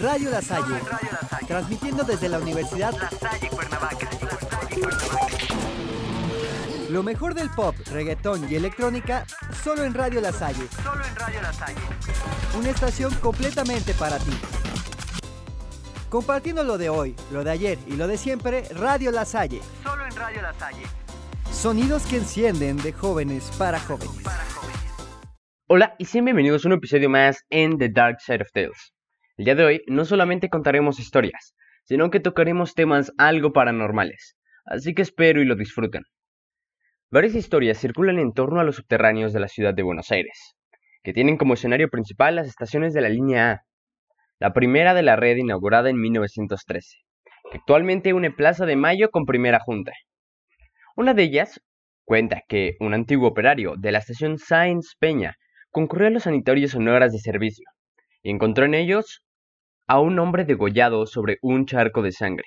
Radio La Salle, transmitiendo desde la Universidad La Salle Cuernavaca. lo mejor del pop, reggaetón y electrónica solo en Radio La Salle, Solo en Radio La Salle. una estación completamente para ti. Compartiendo lo de hoy, lo de ayer y lo de siempre, Radio La Salle. Solo en Radio La Salle. Sonidos que encienden de jóvenes para jóvenes. Para jóvenes. Hola y sean bienvenidos a un episodio más en The Dark Side of Tales. El día de hoy no solamente contaremos historias, sino que tocaremos temas algo paranormales, así que espero y lo disfruten. Varias historias circulan en torno a los subterráneos de la ciudad de Buenos Aires, que tienen como escenario principal las estaciones de la línea A, la primera de la red inaugurada en 1913, que actualmente une Plaza de Mayo con Primera Junta. Una de ellas cuenta que un antiguo operario de la estación Sáenz Peña concurrió a los sanatorios en horas de servicio y encontró en ellos a un hombre degollado sobre un charco de sangre.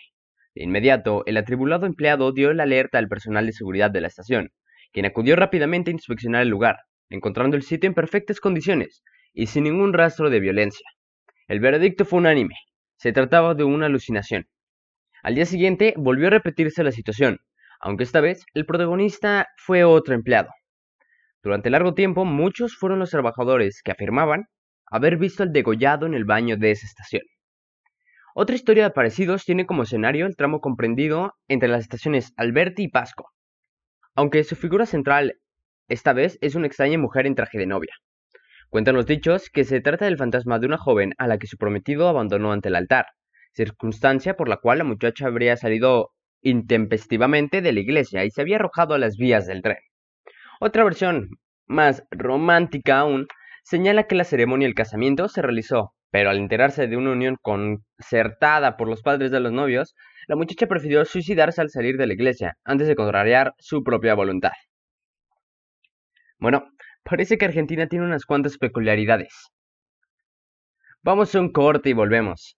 De inmediato, el atribulado empleado dio la alerta al personal de seguridad de la estación, quien acudió rápidamente a inspeccionar el lugar, encontrando el sitio en perfectas condiciones y sin ningún rastro de violencia. El veredicto fue unánime. Se trataba de una alucinación. Al día siguiente volvió a repetirse la situación, aunque esta vez el protagonista fue otro empleado. Durante largo tiempo, muchos fueron los trabajadores que afirmaban haber visto al degollado en el baño de esa estación. Otra historia de parecidos tiene como escenario el tramo comprendido entre las estaciones Alberti y Pasco, aunque su figura central esta vez es una extraña mujer en traje de novia. Cuentan los dichos que se trata del fantasma de una joven a la que su prometido abandonó ante el altar, circunstancia por la cual la muchacha habría salido intempestivamente de la iglesia y se había arrojado a las vías del tren. Otra versión, más romántica aún, señala que la ceremonia del casamiento se realizó, pero al enterarse de una unión concertada por los padres de los novios, la muchacha prefirió suicidarse al salir de la iglesia, antes de contrariar su propia voluntad. Bueno, parece que Argentina tiene unas cuantas peculiaridades. Vamos a un corte y volvemos.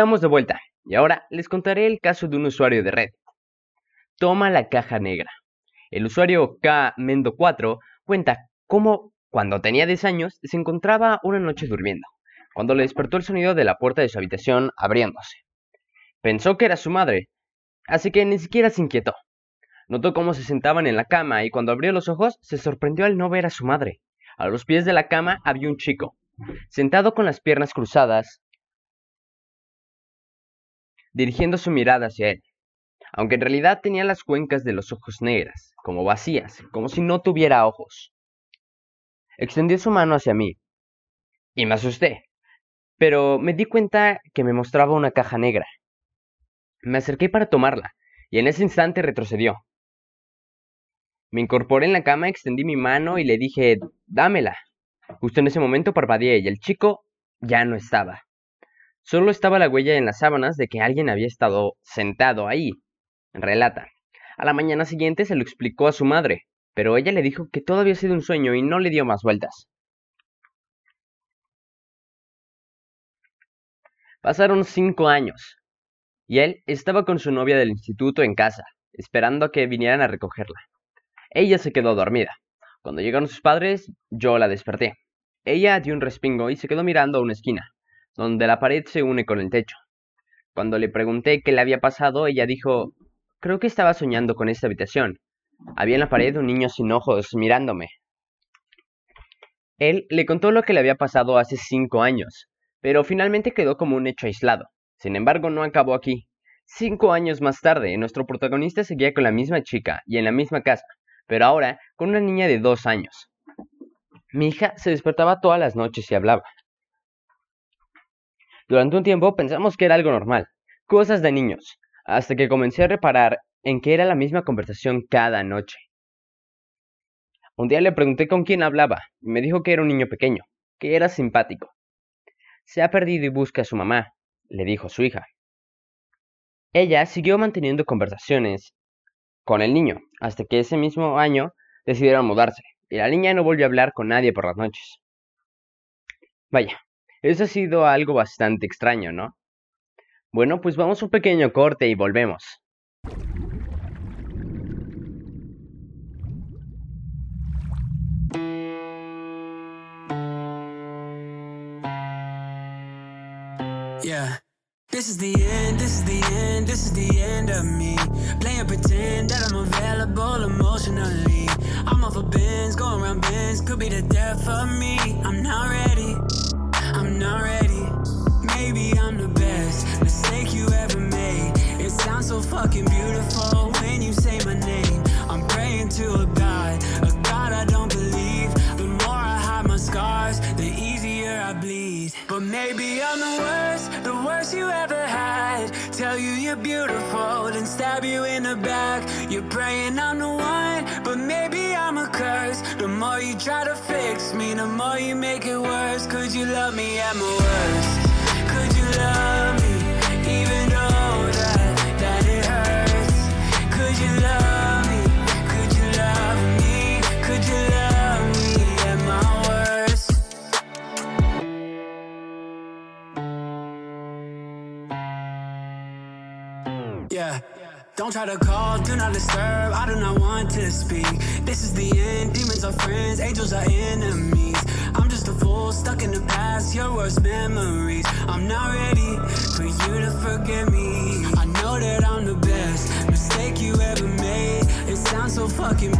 Estamos de vuelta, y ahora les contaré el caso de un usuario de Reddit. Toma la caja negra. El usuario KMendo4 cuenta cómo, cuando tenía 10 años, se encontraba una noche durmiendo, cuando le despertó el sonido de la puerta de su habitación abriéndose. Pensó que era su madre, así que ni siquiera se inquietó. Notó cómo se sentaban en la cama y cuando abrió los ojos se sorprendió al no ver a su madre. A los pies de la cama había un chico, sentado con las piernas cruzadas, dirigiendo su mirada hacia él, aunque en realidad tenía las cuencas de los ojos negras, como vacías, como si no tuviera ojos. Extendió su mano hacia mí, y me asusté, pero me di cuenta que me mostraba una caja negra. Me acerqué para tomarla, y en ese instante retrocedió. Me incorporé en la cama, extendí mi mano y le dije, dámela. Justo en ese momento parpadeé y el chico ya no estaba. Solo estaba la huella en las sábanas de que alguien había estado sentado ahí. Relata. A la mañana siguiente se lo explicó a su madre, pero ella le dijo que todo había sido un sueño y no le dio más vueltas. Pasaron cinco años, y él estaba con su novia del instituto en casa, esperando a que vinieran a recogerla. Ella se quedó dormida. Cuando llegaron sus padres, yo la desperté. Ella dio un respingo y se quedó mirando a una esquina, donde la pared se une con el techo. Cuando le pregunté qué le había pasado, ella dijo, creo que estaba soñando con esta habitación. Había en la pared un niño sin ojos mirándome. Él le contó lo que le había pasado hace cinco años, pero finalmente quedó como un hecho aislado. Sin embargo, no acabó aquí. Cinco años más tarde, nuestro protagonista seguía con la misma chica y en la misma casa, pero ahora con una niña de dos años. Mi hija se despertaba todas las noches y hablaba. Durante un tiempo pensamos que era algo normal, cosas de niños, hasta que comencé a reparar en que era la misma conversación cada noche. Un día le pregunté con quién hablaba y me dijo que era un niño pequeño, que era simpático. Se ha perdido y busca a su mamá, le dijo su hija. Ella siguió manteniendo conversaciones con el niño hasta que ese mismo año decidieron mudarse y la niña no volvió a hablar con nadie por las noches. Vaya, eso ha sido algo bastante extraño, ¿no? Bueno, pues vamos a un pequeño corte y volvemos. Yeah. This is the end, this is the end, this is the end of me. Playing pretend that I'm available emotionally. I'm off of bins, going around bins, could be the death of me. I'm not ready, not ready. Maybe I'm the best mistake you ever made. It sounds so fucking beautiful when you say my name. I'm praying to a God, a God I don't believe. The more I hide my scars, the easier I bleed. But maybe I'm the worst, the worst you ever had. Tell you you're beautiful, then stab you in the back. You're praying I'm the one, I'm a curse. The more you try to fix me, the more you make it worse. Could you love me at my worst? Could you love Don't try to call, do not disturb. I do not want to speak. This is the end. Demons are friends, angels are enemies. I'm just a fool stuck in the past, your worst memories. I'm not ready for you to forgive me. I know that I'm the best mistake you ever made. It sounds so fucking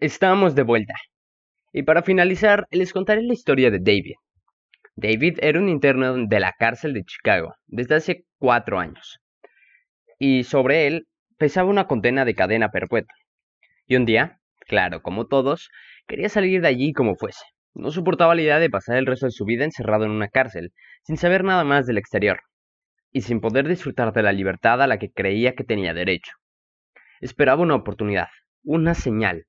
estamos de vuelta. Y para finalizar, les contaré la historia de David. David era un interno de la cárcel de Chicago desde hace cuatro años. Y sobre él pesaba una condena de cadena perpetua. Y un día, claro, como todos, quería salir de allí como fuese. No soportaba la idea de pasar el resto de su vida encerrado en una cárcel, sin saber nada más del exterior, y sin poder disfrutar de la libertad a la que creía que tenía derecho. Esperaba una oportunidad, una señal,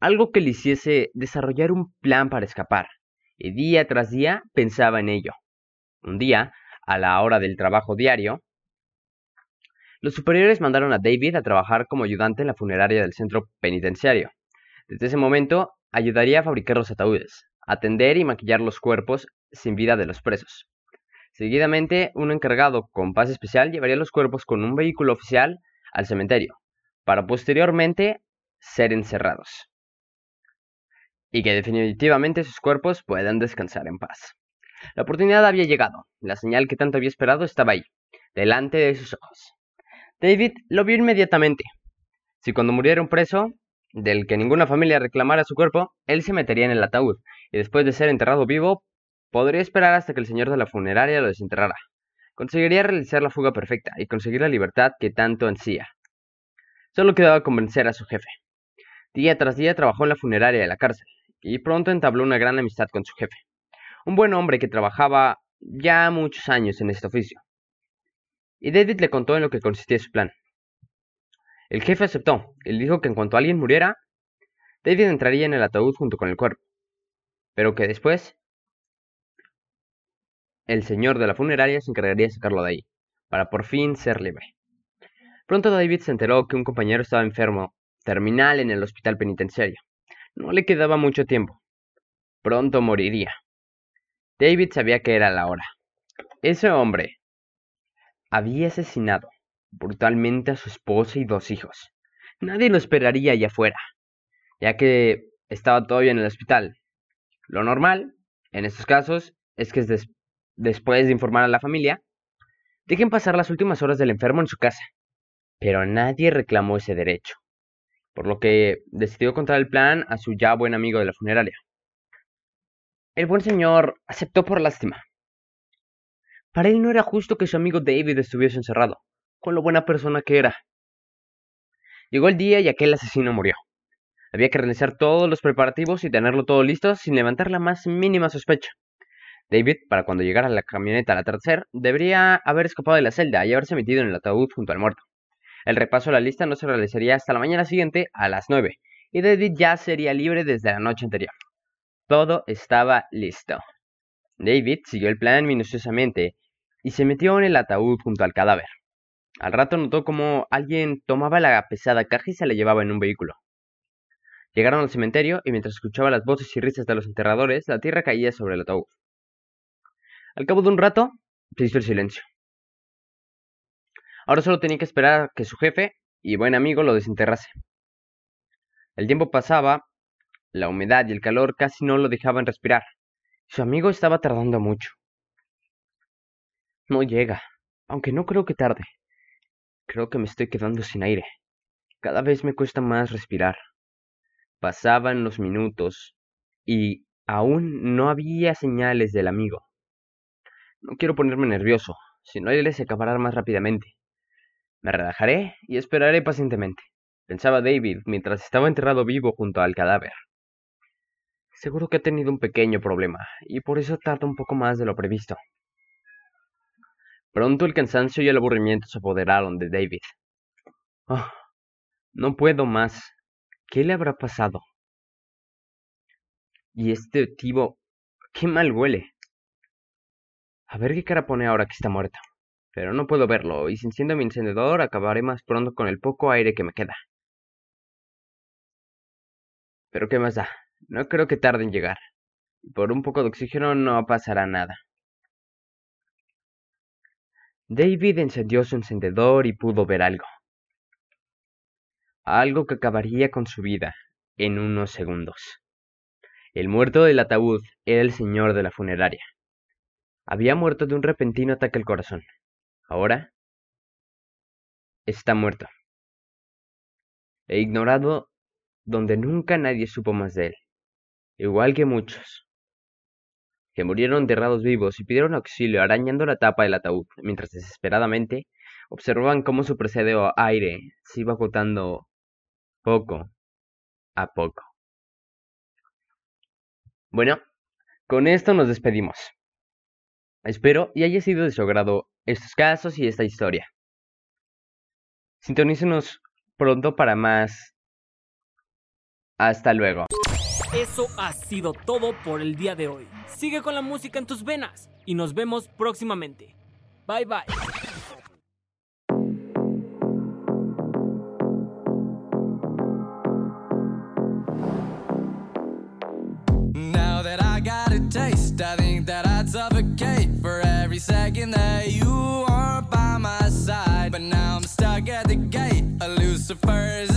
algo que le hiciese desarrollar un plan para escapar, y día tras día pensaba en ello. Un día, a la hora del trabajo diario, los superiores mandaron a David a trabajar como ayudante en la funeraria del centro penitenciario. Desde ese momento, ayudaría a fabricar los ataúdes, atender y maquillar los cuerpos sin vida de los presos. Seguidamente, un encargado con pase especial llevaría los cuerpos con un vehículo oficial al cementerio, para posteriormente ser encerrados. Y que definitivamente sus cuerpos puedan descansar en paz. La oportunidad había llegado, la señal que tanto había esperado estaba ahí, delante de sus ojos. David lo vio inmediatamente. Si cuando muriera un preso, del que ninguna familia reclamara su cuerpo, él se metería en el ataúd, y después de ser enterrado vivo, podría esperar hasta que el señor de la funeraria lo desenterrara. Conseguiría realizar la fuga perfecta y conseguir la libertad que tanto ansía. Solo quedaba convencer a su jefe. Día tras día trabajó en la funeraria de la cárcel, y pronto entabló una gran amistad con su jefe, un buen hombre que trabajaba ya muchos años en este oficio. Y David le contó en lo que consistía su plan. El jefe aceptó y le dijo que en cuanto alguien muriera, David entraría en el ataúd junto con el cuerpo, pero que después el señor de la funeraria se encargaría de sacarlo de ahí, para por fin ser libre. Pronto David se enteró que un compañero estaba enfermo, terminal en el hospital penitenciario. No le quedaba mucho tiempo. Pronto moriría. David sabía que era la hora. Ese hombre había asesinado brutalmente a su esposa y dos hijos. Nadie lo esperaría allá afuera, ya que estaba todavía en el hospital. Lo normal, en estos casos, es que des después de informar a la familia, dejen pasar las últimas horas del enfermo en su casa. Pero nadie reclamó ese derecho, por lo que decidió contar el plan a su ya buen amigo de la funeraria. El buen señor aceptó por lástima. Para él no era justo que su amigo David estuviese encerrado, con lo buena persona que era. Llegó el día y aquel asesino murió. Había que realizar todos los preparativos y tenerlo todo listo sin levantar la más mínima sospecha. David, para cuando llegara la camioneta al atardecer, debería haber escapado de la celda y haberse metido en el ataúd junto al muerto. El repaso de la lista no se realizaría hasta la mañana siguiente a las 9, y David ya sería libre desde la noche anterior. Todo estaba listo. David siguió el plan minuciosamente y se metió en el ataúd junto al cadáver. Al rato notó como alguien tomaba la pesada caja y se la llevaba en un vehículo. Llegaron al cementerio y mientras escuchaba las voces y risas de los enterradores, la tierra caía sobre el ataúd. Al cabo de un rato, se hizo el silencio. Ahora solo tenía que esperar a que su jefe y buen amigo lo desenterrase. El tiempo pasaba, la humedad y el calor casi no lo dejaban respirar. Su amigo estaba tardando mucho. No llega, aunque no creo que tarde. Creo que me estoy quedando sin aire. Cada vez me cuesta más respirar. Pasaban los minutos y aún no había señales del amigo. No quiero ponerme nervioso, si no él se acabará más rápidamente. Me relajaré y esperaré pacientemente, pensaba David mientras estaba enterrado vivo junto al cadáver. Seguro que ha tenido un pequeño problema, y por eso tarda un poco más de lo previsto. Pronto el cansancio y el aburrimiento se apoderaron de David. Oh, no puedo más. ¿Qué le habrá pasado? Y este tipo, qué mal huele. A ver qué cara pone ahora que está muerto. Pero no puedo verlo, y si enciendo mi encendedor acabaré más pronto con el poco aire que me queda. Pero qué más da, no creo que tarde en llegar. Por un poco de oxígeno no pasará nada. David encendió su encendedor y pudo ver algo. Algo que acabaría con su vida en unos segundos. El muerto del ataúd era el señor de la funeraria. Había muerto de un repentino ataque al corazón. Ahora está muerto. E ignorado donde nunca nadie supo más de él. Igual que muchos. Que murieron enterrados vivos y pidieron auxilio arañando la tapa del ataúd, mientras desesperadamente observaban cómo su precedeo aire se iba agotando poco a poco. Bueno, con esto nos despedimos. Espero y haya sido de su agrado estos casos y esta historia. Sintonícenos pronto para más. Hasta luego. Eso ha sido todo por el día de hoy. Sigue con la música en tus venas y nos vemos próximamente. Bye bye. Now that I got a taste, I think that I'd suffocate for every second that you spurs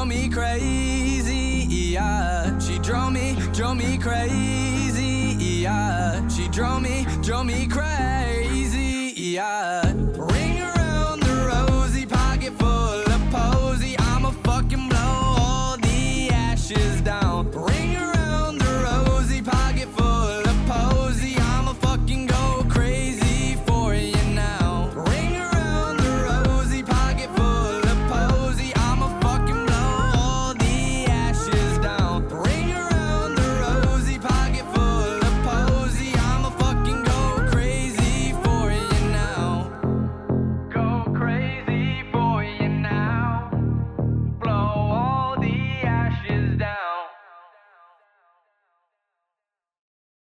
drove me crazy. Yeah. She drove me, drove me crazy. Yeah. She drove me, drove me crazy. Yeah.